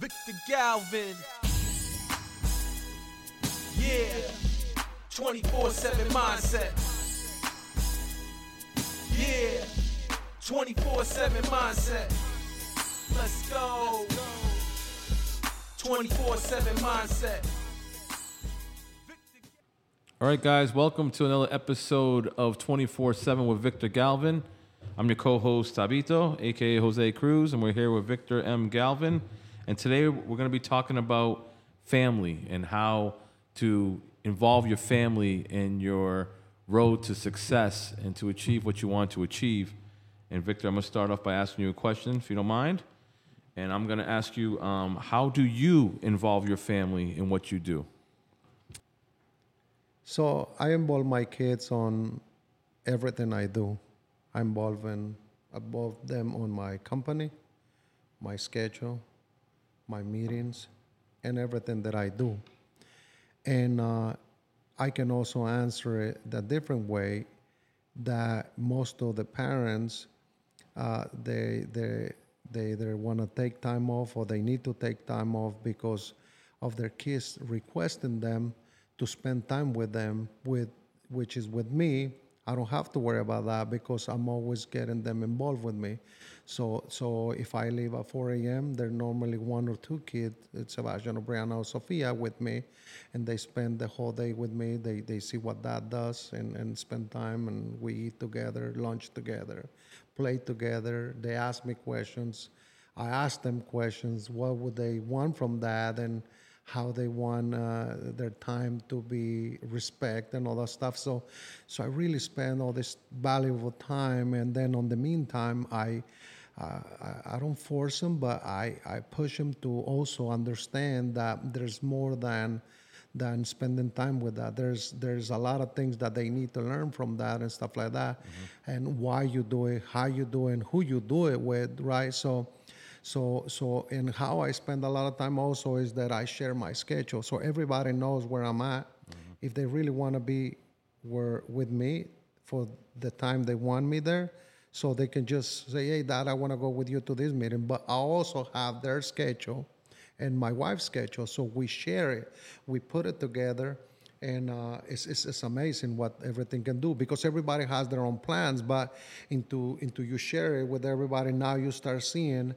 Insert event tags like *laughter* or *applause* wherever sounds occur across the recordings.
Victor Galvan. Yeah. 24 7 mindset. Yeah. 24 7 mindset. Let's go. 24 7 mindset. All right, guys, welcome to another episode of 24 7 with Victor Galvan. I'm your co host, Tabito, aka Jose Cruz, and we're here with Victor M. Galvan. And today we're going to be talking about family and how to involve your family in your road to success and to achieve what you want to achieve. And Victor, I'm going to start off by asking you a question, if you don't mind. And I'm going to ask you, um, how do you involve your family in what you do? So I involve my kids on everything I do. I involve in, involve them on my company, my schedule, my meetings, and everything that I do. And uh, I can also answer it the different way that most of the parents uh, they they they either want to take time off or they need to take time off because of their kids requesting them to spend time with them with which is with me i don't have to worry about that because i'm always getting them involved with me. So so if i leave at 4 a.m they're normally one or two kids it's sebastian or brianna or sophia with me and they spend the whole day with me. They they see what dad does and and spend time and we eat together lunch together play together. They ask me questions. I ask them questions what would they want from that and how they want uh, their time to be respect and all that stuff. So, so I really spend all this valuable time, and then on the meantime, I. Uh, I, I don't force them, but I, I push them to also understand that there's more than than spending time with that. There's there's a lot of things that they need to learn from that and stuff like that, and why you do it, how you do it, and who you do it with, right? So, so, so, and how I spend a lot of time also is that I share my schedule, so everybody knows where I'm at. If they really want to be where with me for the time they want me there, so they can just say, "Hey, Dad, I want to go with you to this meeting," but I also have their schedule and my wife's schedule, so we share it. We put it together and uh, it's, it's, it's amazing what everything can do because everybody has their own plans but into into you share it with everybody now you start seeing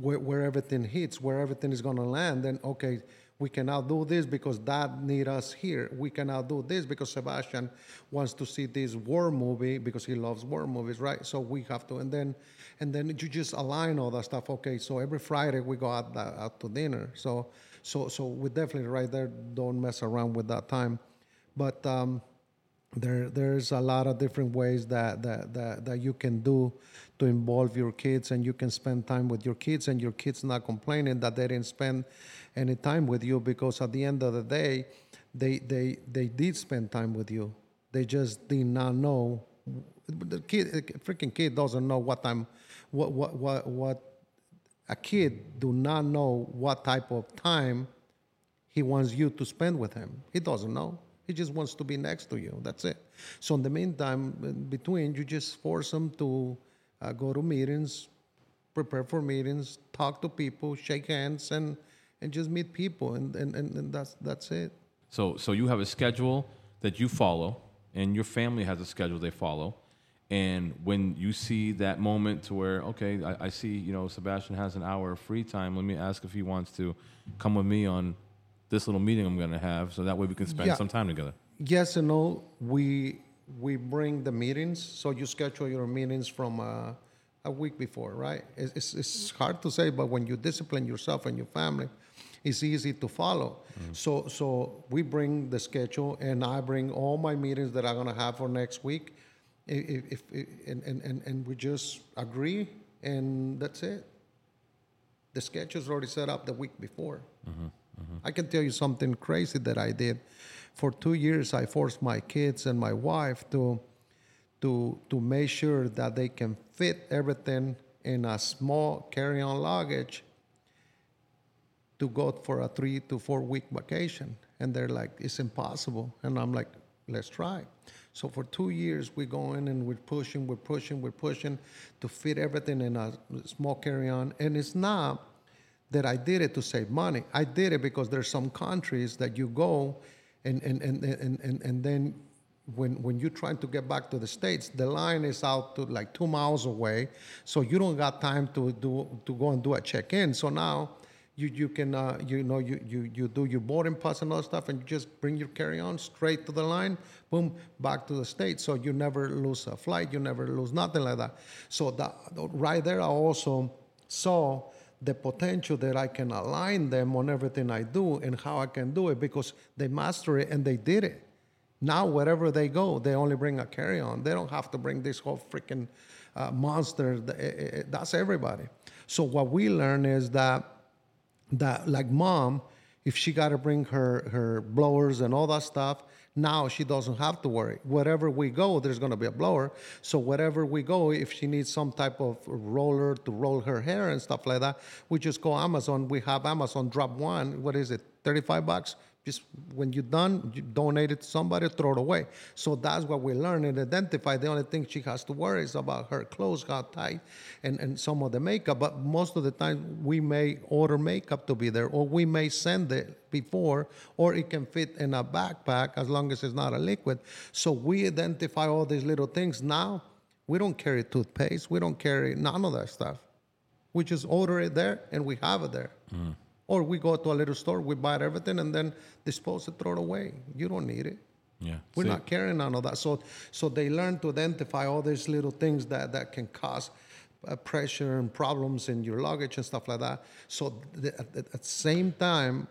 where, where everything hits where everything is going to land then okay we cannot do this because dad need us here. We cannot do this because sebastian wants to see this war movie because he loves war movies right? So we have to and then and then you just align all that stuff. Okay so every friday we go out, uh, out to dinner. So so so we definitely right there don't mess around with that time. But um, there there's a lot of different ways that, that that that you can do to involve your kids and you can spend time with your kids and your kids not complaining that they didn't spend any time with you because at the end of the day they they they did spend time with you they just did not know the kid freaking kid doesn't know what time what what what what a kid do not know what type of time he wants you to spend with him. He doesn't know. He just wants to be next to you. That's it. So in the meantime, between, you just force him to uh, go to meetings, prepare for meetings, talk to people, shake hands, and and just meet people, and and, and, and that's that's it. So, so you have a schedule that you follow, and your family has a schedule they follow. And when you see that moment to where, okay, I, I see, you know, Sebastian has an hour of free time. Let me ask if he wants to come with me on this little meeting I'm going to have, so that way we can spend Yeah. some time together. Yes and no. We we bring the meetings, so you schedule your meetings from uh, a week before, right? It's, it's, it's hard to say, but when you discipline yourself and your family, it's easy to follow. So so we bring the schedule, and I bring all my meetings that I'm gonna have for next week. If, if, if and, and, and, and we just agree, and that's it. The schedule's already set up the week before. I can tell you something crazy that I did. For two years, I forced my kids and my wife to, to, to make sure that they can fit everything in a small carry-on luggage to go for a three to four week vacation. And they're like, it's impossible. And I'm like, let's try. So for two years, we go in and we're pushing, we're pushing, we're pushing to fit everything in a small carry on. And it's not that I did it to save money. I did it because there's some countries that you go and and and and, and, and then when when you're trying to get back to the states, the line is out to like two miles away, so you don't got time to do to go and do a check-in. So now you you can uh, you know you, you you do your boarding pass and all stuff, and you just bring your carry-on straight to the line, boom, back to the states. So you never lose a flight, you never lose nothing like that. So that right there, I also saw the potential that I can align them on everything I do and how I can do it because they master it and they did it. Now, wherever they go, they only bring a carry on. They don't have to bring this whole freaking uh, monster. Th- eh, eh, That's everybody. So, what we learn is that, that like mom, if she got to bring her, her blowers and all that stuff, now she doesn't have to worry. Wherever we go, there's going to be a blower. So, wherever we go, if she needs some type of roller to roll her hair and stuff like that, we just go Amazon. We have Amazon drop one. What is it? 35 bucks? Just when you're done, you donate it to somebody, throw it away. So that's what we learn and identify. The only thing she has to worry is about her clothes, how tight, and, and some of the makeup. But most of the time, we may order makeup to be there, or we may send it before, or it can fit in a backpack as long as it's not a liquid. So we identify all these little things. Now, we don't carry toothpaste, we don't carry none of that stuff. We just order it there and we have it there. Mm. Or we go to a little store, we buy everything and then dispose it, throw it away. You don't need it. Yeah. We're See, not carrying none of that. So, so they learn to identify all these little things that, that can cause uh, pressure and problems in your luggage and stuff like that. So at, at the same time,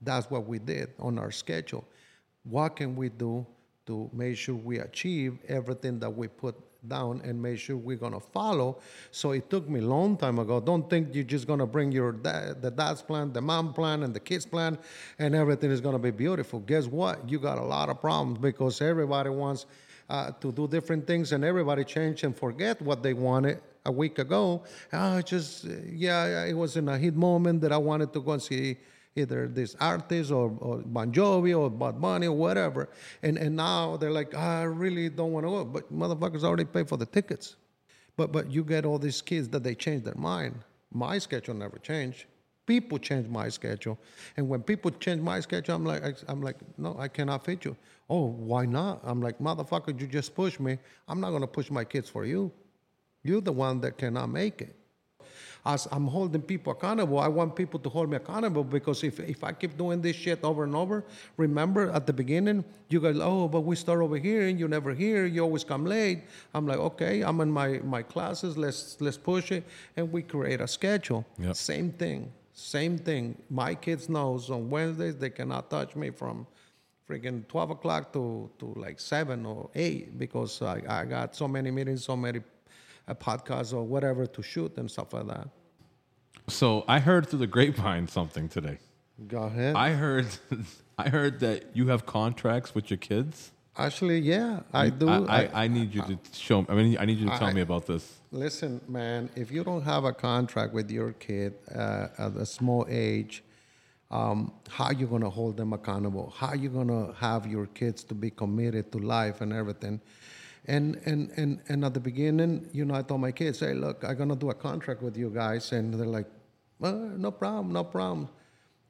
that's what we did on our schedule. What can we do to make sure we achieve everything that we put down and make sure we're gonna follow? So it took me a long time ago. Don't think you're just gonna bring your dad, the dad's plan, the mom plan, and the kids plan, and everything is gonna be beautiful. Guess what? You got a lot of problems because everybody wants uh, to do different things, and everybody change and forget what they wanted a week ago. Oh, just yeah, it was in a heat moment that I wanted to go and see either this artist or, or Bon Jovi or Bad Bunny or whatever. And and now they're like, ah, I really don't want to go. But motherfuckers already paid for the tickets. But but you get all these kids that they change their mind. My schedule never changed. People change my schedule, and when people change my schedule, I'm like, I'm like, no, I cannot fit you. Oh, why not? I'm like, motherfucker, you just push me. I'm not gonna push my kids for you. You're the one that cannot make it as I'm holding people accountable, I want people to hold me accountable because if, if I keep doing this shit over and over, remember at the beginning, you guys, oh, but we start over here and you never here, you always come late. I'm like, okay, I'm in my, my classes, let's let's push it, and we create a schedule. Yep. Same thing, same thing. My kids knows on Wednesdays they cannot touch me from freaking 12 o'clock to, to like 7 or 8 because I, I got so many meetings, so many uh, podcast or whatever to shoot and stuff like that. so I heard through the grapevine something today. Go ahead. I heard, *laughs* I heard that you have contracts with your kids. Actually, yeah, I do. I, I, I- I need you to show. me. I mean, I need you to tell I- me about this. listen, man, if you don't have a contract with your kid uh, at a small age, um, how you gonna hold them accountable? How you gonna have your kids to be committed to life and everything? And and and and at the beginning, you know, I told my kids, "Hey, look, I'm gonna do a contract with you guys," and they're like, well, "No problem, no problem."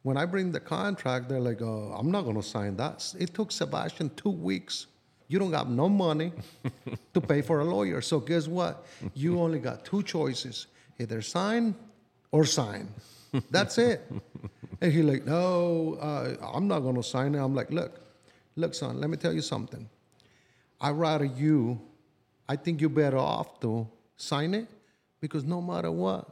When I bring the contract, they're like, oh, I'm not going to sign that. It took Sebastian two weeks. You don't got no money *laughs* to pay for a lawyer. So guess what? You only got two choices either sign or sign. That's it. and he's like, no, uh, I'm not going to sign it. I'm like, look, look, son, let me tell you something. I'd rather you, I think you're better off to sign it because no matter what,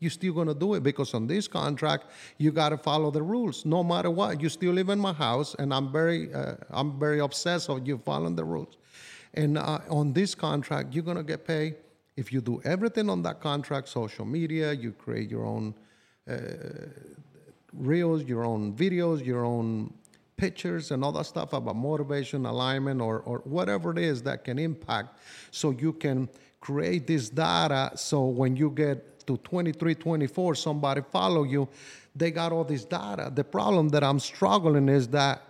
you're still gonna do it because on this contract you gotta follow the rules. No matter what, you still live in my house, and I'm very, uh, I'm very obsessed of you following the rules. And uh, on this contract, you're gonna get paid if you do everything on that contract, social media, you create your own reels, your own videos, your own pictures and all that stuff about motivation, alignment, or, or whatever it is that can impact. So you can create this data so when you get to 23, 24, somebody follow you, they got all this data. The problem that I'm struggling is that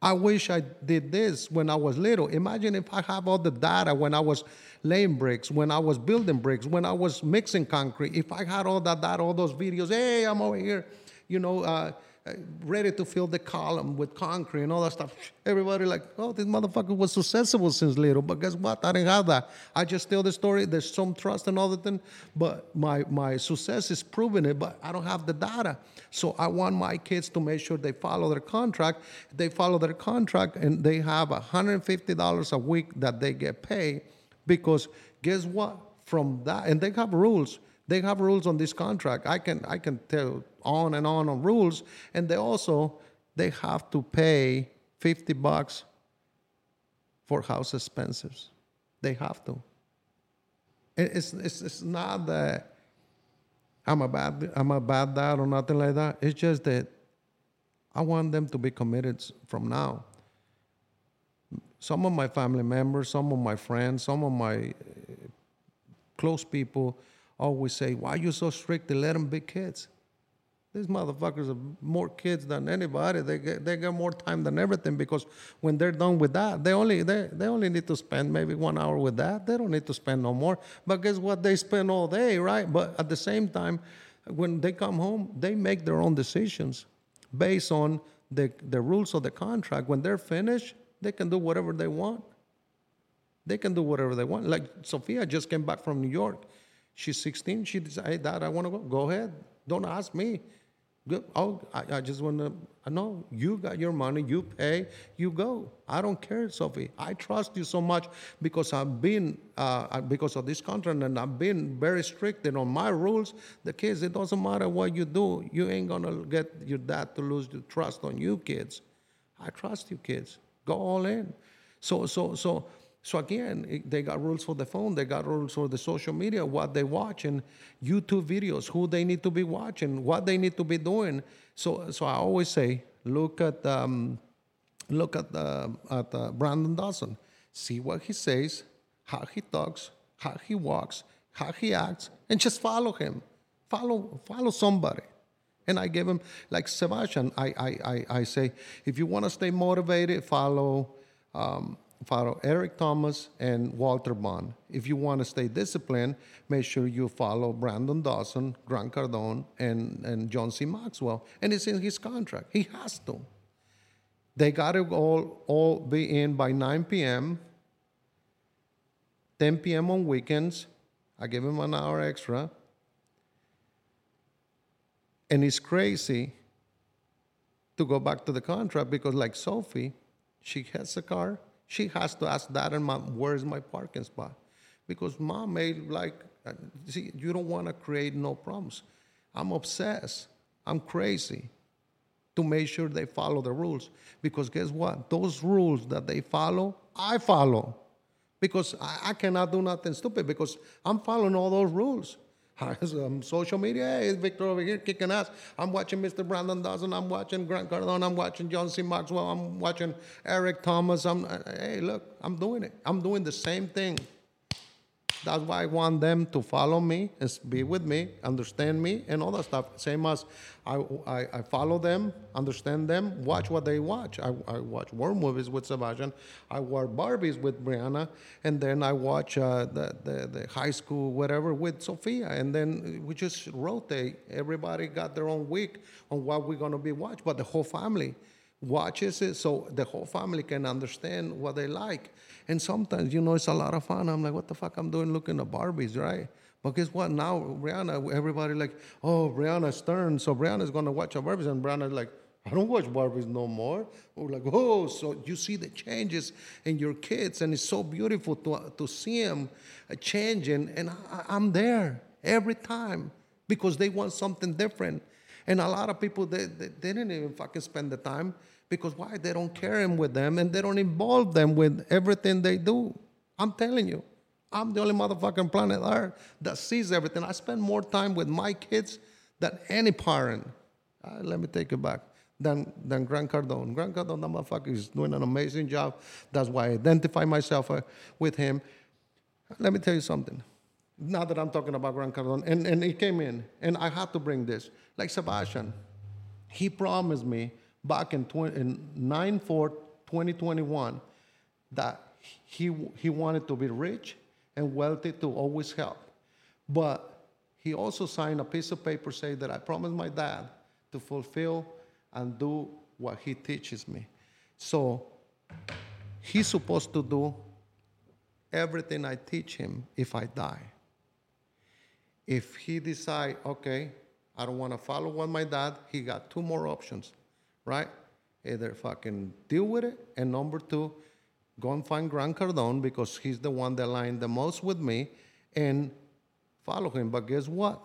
I wish I did this when I was little. Imagine if I have all the data when I was laying bricks, when I was building bricks, when I was mixing concrete. If I had all that data, all those videos, hey, I'm over here, you know, uh, ready to fill the column with concrete and all that stuff. Everybody like, oh, this motherfucker was successful since little. But guess what? I didn't have that. I just tell the story. There's some trust and all that thing. But my my success is proving it. But I don't have the data. So I want my kids to make sure they follow their contract. They follow their contract and they have $150 a week that they get paid. Because guess what? From that, and they have rules. They have rules on this contract. I can I can tell on and on on rules, and they also they have to pay fifty bucks for house expenses. They have to. It's it's, it's not that I'm a bad I'm a bad dad or nothing like that. It's just that I want them to be committed from now. Some of my family members, some of my friends, some of my eh, close people always say, "Why you so strict to let them be kids?" These motherfuckers have more kids than anybody. They get they get more time than everything because when they're done with that, they only they, they only need to spend maybe one hour with that. They don't need to spend no more. But guess what? They spend all day, right? But at the same time, when they come home, they make their own decisions based on the the rules of the contract. When they're finished, they can do whatever they want. They can do whatever they want. Like Sophia just came back from New York. She's 16. She decided, hey, Dad, I want to go. Go ahead. Don't ask me. Oh, I, I just want to. No, you got your money. You pay. You go. I don't care, Sophie. I trust you so much because I've been uh, because of this contract and I've been very strict and on my rules. The kids, it doesn't matter what you do. You ain't gonna get your dad to lose the trust on you, kids. I trust you, kids. Go all in. So, so, so, so again, they got rules for the phone. They got rules for the social media, what they watch, and YouTube videos, who they need to be watching, what they need to be doing. So, so I always say, look at, um, look at, uh, at uh, Brandon Dawson. See what he says, how he talks, how he walks, how he acts, and just follow him. Follow, follow somebody. And I give him, like Sebastian, I, I, I, I say, if you want to stay motivated, follow, um, follow Eric Thomas and Walter Bond. If you want to stay disciplined, make sure you follow Brandon Dawson, Grant Cardone, and, and John C. Maxwell. And it's in his contract. He has to. They got to all, all be in by 9 p.m., 10 p.m. on weekends. I give him an hour extra. And it's crazy to go back to the contract because, like Sophie, she has a car. She has to ask dad and mom, where's my parking spot? Because mom may like, see, you don't want to create no problems. I'm obsessed. I'm crazy to make sure they follow the rules. Because guess what? Those rules that they follow, I follow. Because I, I cannot do nothing stupid because I'm following all those rules. Um, social media, hey, it's Victor over here kicking ass. I'm watching Mr. Brandon Dawson. I'm watching Grant Cardone. I'm watching John C. Maxwell. I'm watching Eric Thomas. I'm, uh, hey, look, I'm doing it. I'm doing the same thing. That's why I want them to follow me and be with me, understand me, and all that stuff. Same as I, I, I follow them, understand them, watch what they watch. I, I watch war movies with Sebastian. I watch Barbies with Brianna, and then I watch uh, the, the, the high school whatever with Sophia, and then we just rotate. Everybody got their own week on what we're gonna be watch, but the whole family watches it so the whole family can understand what they like. And sometimes, you know, it's a lot of fun. I'm like, what the fuck I'm doing looking at Barbies, right? But guess what? Now, Brianna, everybody like, oh, Brianna Stern. So Brianna's to watch a Barbies. And Brianna's like, I don't watch Barbies no more. We're like, oh, so you see the changes in your kids. And it's so beautiful to, to see them uh, changing. And I, I'm there every time because they want something different. And a lot of people, they, they, they didn't even fucking spend the time because why? They don't care him with them and they don't involve them with everything they do. I'm telling you, I'm the only motherfucking planet Earth that sees everything. I spend more time with my kids than any parent. Uh, let me take it back. Than, than Grant Cardone. Grant Cardone, that motherfucker is doing an amazing job. That's why I identify myself uh, with him. Let me tell you something. Now that I'm talking about Grant Cardone, and, and he came in, and I had to bring this. Like Sebastian, he promised me back in, 20, in 9 4 2021 that he, he wanted to be rich and wealthy to always help. But he also signed a piece of paper saying that I promised my dad to fulfill and do what he teaches me. So he's supposed to do everything I teach him if I die. If he decide, okay, I don't want to follow what my dad, he got two more options, right? Either fucking deal with it, and number two, go and find Grant Cardone because he's the one that aligned the most with me, and follow him. But guess what?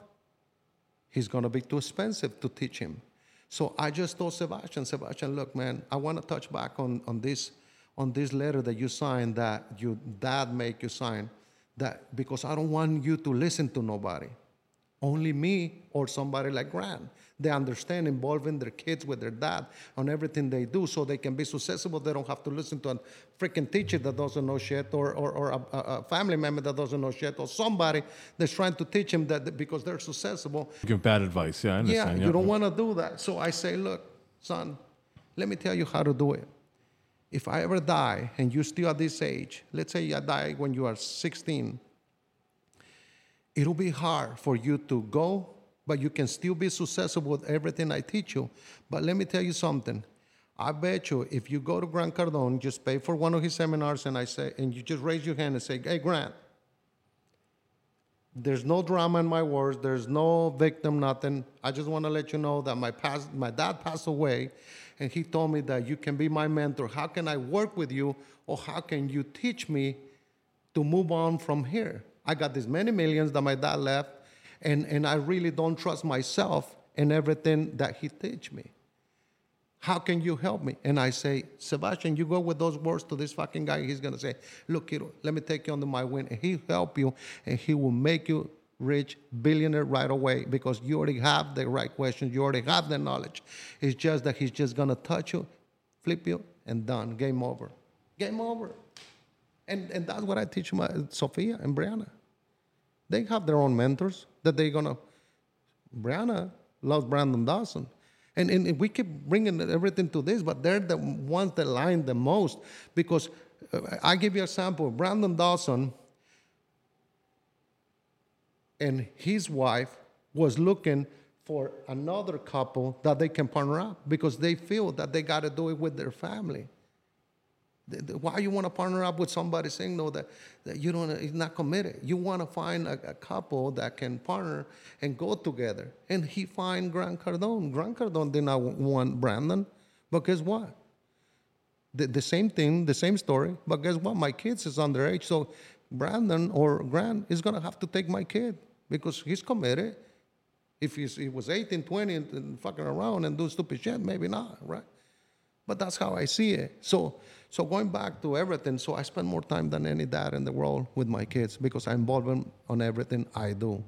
He's gonna be too expensive to teach him. So I just told Sebastian, Sebastian, look, man, I want to touch back on, on this on this letter that you signed that your dad make you sign that because I don't want you to listen to nobody. Only me or somebody like Grant. They understand involving their kids with their dad on everything they do so they can be successful. They don't have to listen to a freaking teacher that doesn't know shit or, or, or a, a family member that doesn't know shit or somebody that's trying to teach them that because they're successful. Give bad advice. Yeah, I Yeah, understand. you don't want to do that. So I say, look, son, let me tell you how to do it. If I ever die and you're still at this age, let's say I die when you are 16, it'll be hard for you to go, but you can still be successful with everything I teach you. But let me tell you something. I bet you if you go to Grant Cardone, just pay for one of his seminars, and I say, and you just raise your hand and say, "Hey, Grant, there's no drama in my words. There's no victim, nothing. I just want to let you know that my past, my dad passed away, and he told me that you can be my mentor. How can I work with you, or how can you teach me to move on from here? I got these many millions that my dad left, and, and I really don't trust myself in everything that he teach me. How can you help me? And I say, Sebastian, you go with those words to this fucking guy. He's gonna say, Look, kiddo, let me take you under my wing. And he'll help you and he will make you rich, billionaire right away because you already have the right questions, you already have the knowledge. It's just that he's just gonna touch you, flip you, and done. Game over. Game over. And and that's what I teach my Sophia and Brianna. They have their own mentors that they're gonna Brianna loves Brandon Dawson. And, and we keep bringing everything to this, but they're the ones that line the most. Because uh, I give you a sample Brandon Dawson and his wife was looking for another couple that they can partner up because they feel that they got to do it with their family. Why you want to partner up with somebody saying no that, that you don't is not committed? You want to find a, a couple that can partner and go together. And he find Grant Cardone. Grant Cardone did not want Brandon, but guess what? The, the same thing, the same story. But guess what? My kids is underage, so Brandon or Grant is gonna have to take my kid because he's committed. If he's, he was 18, 20, and, and fucking around and do stupid shit, maybe not, right? But that's how I see it. So, so going back to everything, so I spend more time than any dad in the world with my kids because I involve them on everything I do.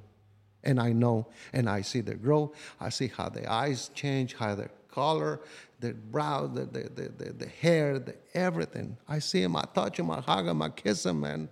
And I know, and I see their growth. I see how their eyes change, how their color, their brow, the, the, the, the, hair, the everything. I see them, I touch them, I hug them, I kiss them, man.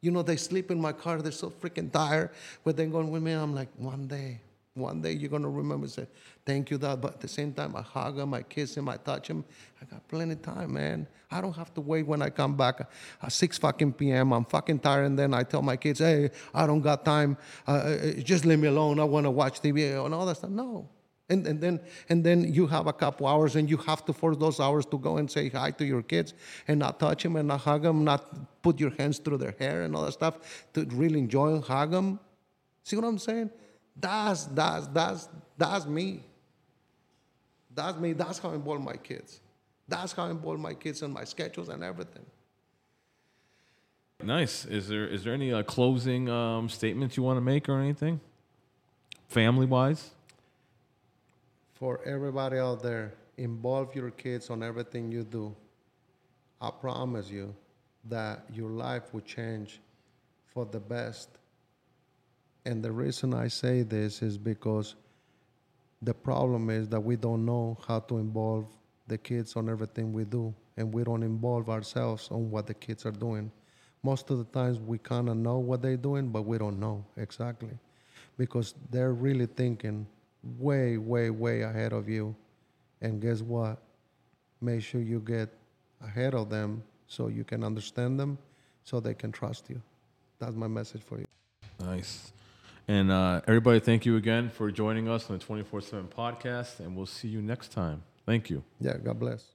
You know, they sleep in my car, they're so freaking tired, but they're going with me. I'm like, one day, one day you're gonna remember and say, thank you, Dad. But at the same time, I hug him, I kiss him, I touch him. I got plenty of time, man. I don't have to wait when I come back at 6 fucking p.m. I'm fucking tired, and then I tell my kids, hey, I don't got time. Uh, uh, just leave me alone. I wanna watch TV and all that stuff. No. And, and then and then you have a couple hours and you have to force those hours to go and say hi to your kids and not touch them and not hug them, not put your hands through their hair and all that stuff to really enjoy and hug them. See what I'm saying? That's that's that's that's me. That's me. That's how I involve my kids. That's how I involve my kids in my schedules and everything. Nice. Is there is there any uh, closing um, statements you want to make or anything, family wise? For everybody out there, involve your kids on everything you do. I promise you that your life will change for the best. And the reason I say this is because the problem is that we don't know how to involve the kids on everything we do, and we don't involve ourselves on what the kids are doing. Most of the times we kind of know what they're doing, but we don't know exactly because they're really thinking way, way, way ahead of you. And guess what? Make sure you get ahead of them so you can understand them, so they can trust you. That's my message for you. Nice. And uh, everybody, thank you again for joining us on the 24 7 podcast, and we'll see you next time. Thank you. Yeah, God bless.